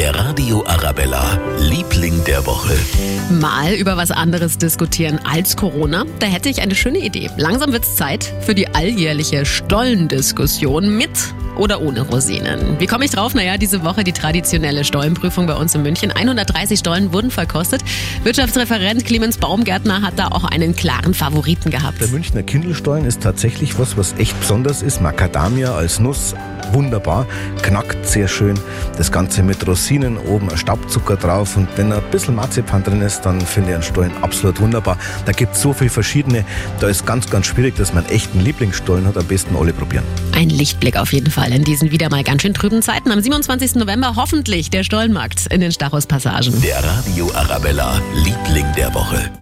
Der Radio Arabella, Liebling der Woche. Mal über was anderes diskutieren als Corona. Da hätte ich eine schöne Idee. Langsam wird's Zeit für die alljährliche Stollendiskussion mit oder ohne Rosinen. Wie komme ich drauf? Naja, diese Woche die traditionelle Stollenprüfung bei uns in München. 130 Stollen wurden verkostet. Wirtschaftsreferent Clemens Baumgärtner hat da auch einen klaren Favoriten gehabt. Der Münchner Kindelstollen ist tatsächlich was, was echt besonders ist. Macadamia als Nuss, wunderbar, knackt sehr schön. Das Ganze mit Rosinen, oben Staubzucker drauf und wenn ein bisschen Marzipan drin ist, dann finde ich einen Stollen absolut wunderbar. Da gibt es so viele verschiedene, da ist ganz, ganz schwierig, dass man echten Lieblingsstollen hat. Am besten alle probieren. Ein Lichtblick auf jeden Fall in diesen wieder mal ganz schön trüben Zeiten. Am 27. November hoffentlich der Stollenmarkt in den Stachus Passagen. Der Radio Arabella, Liebling der Woche.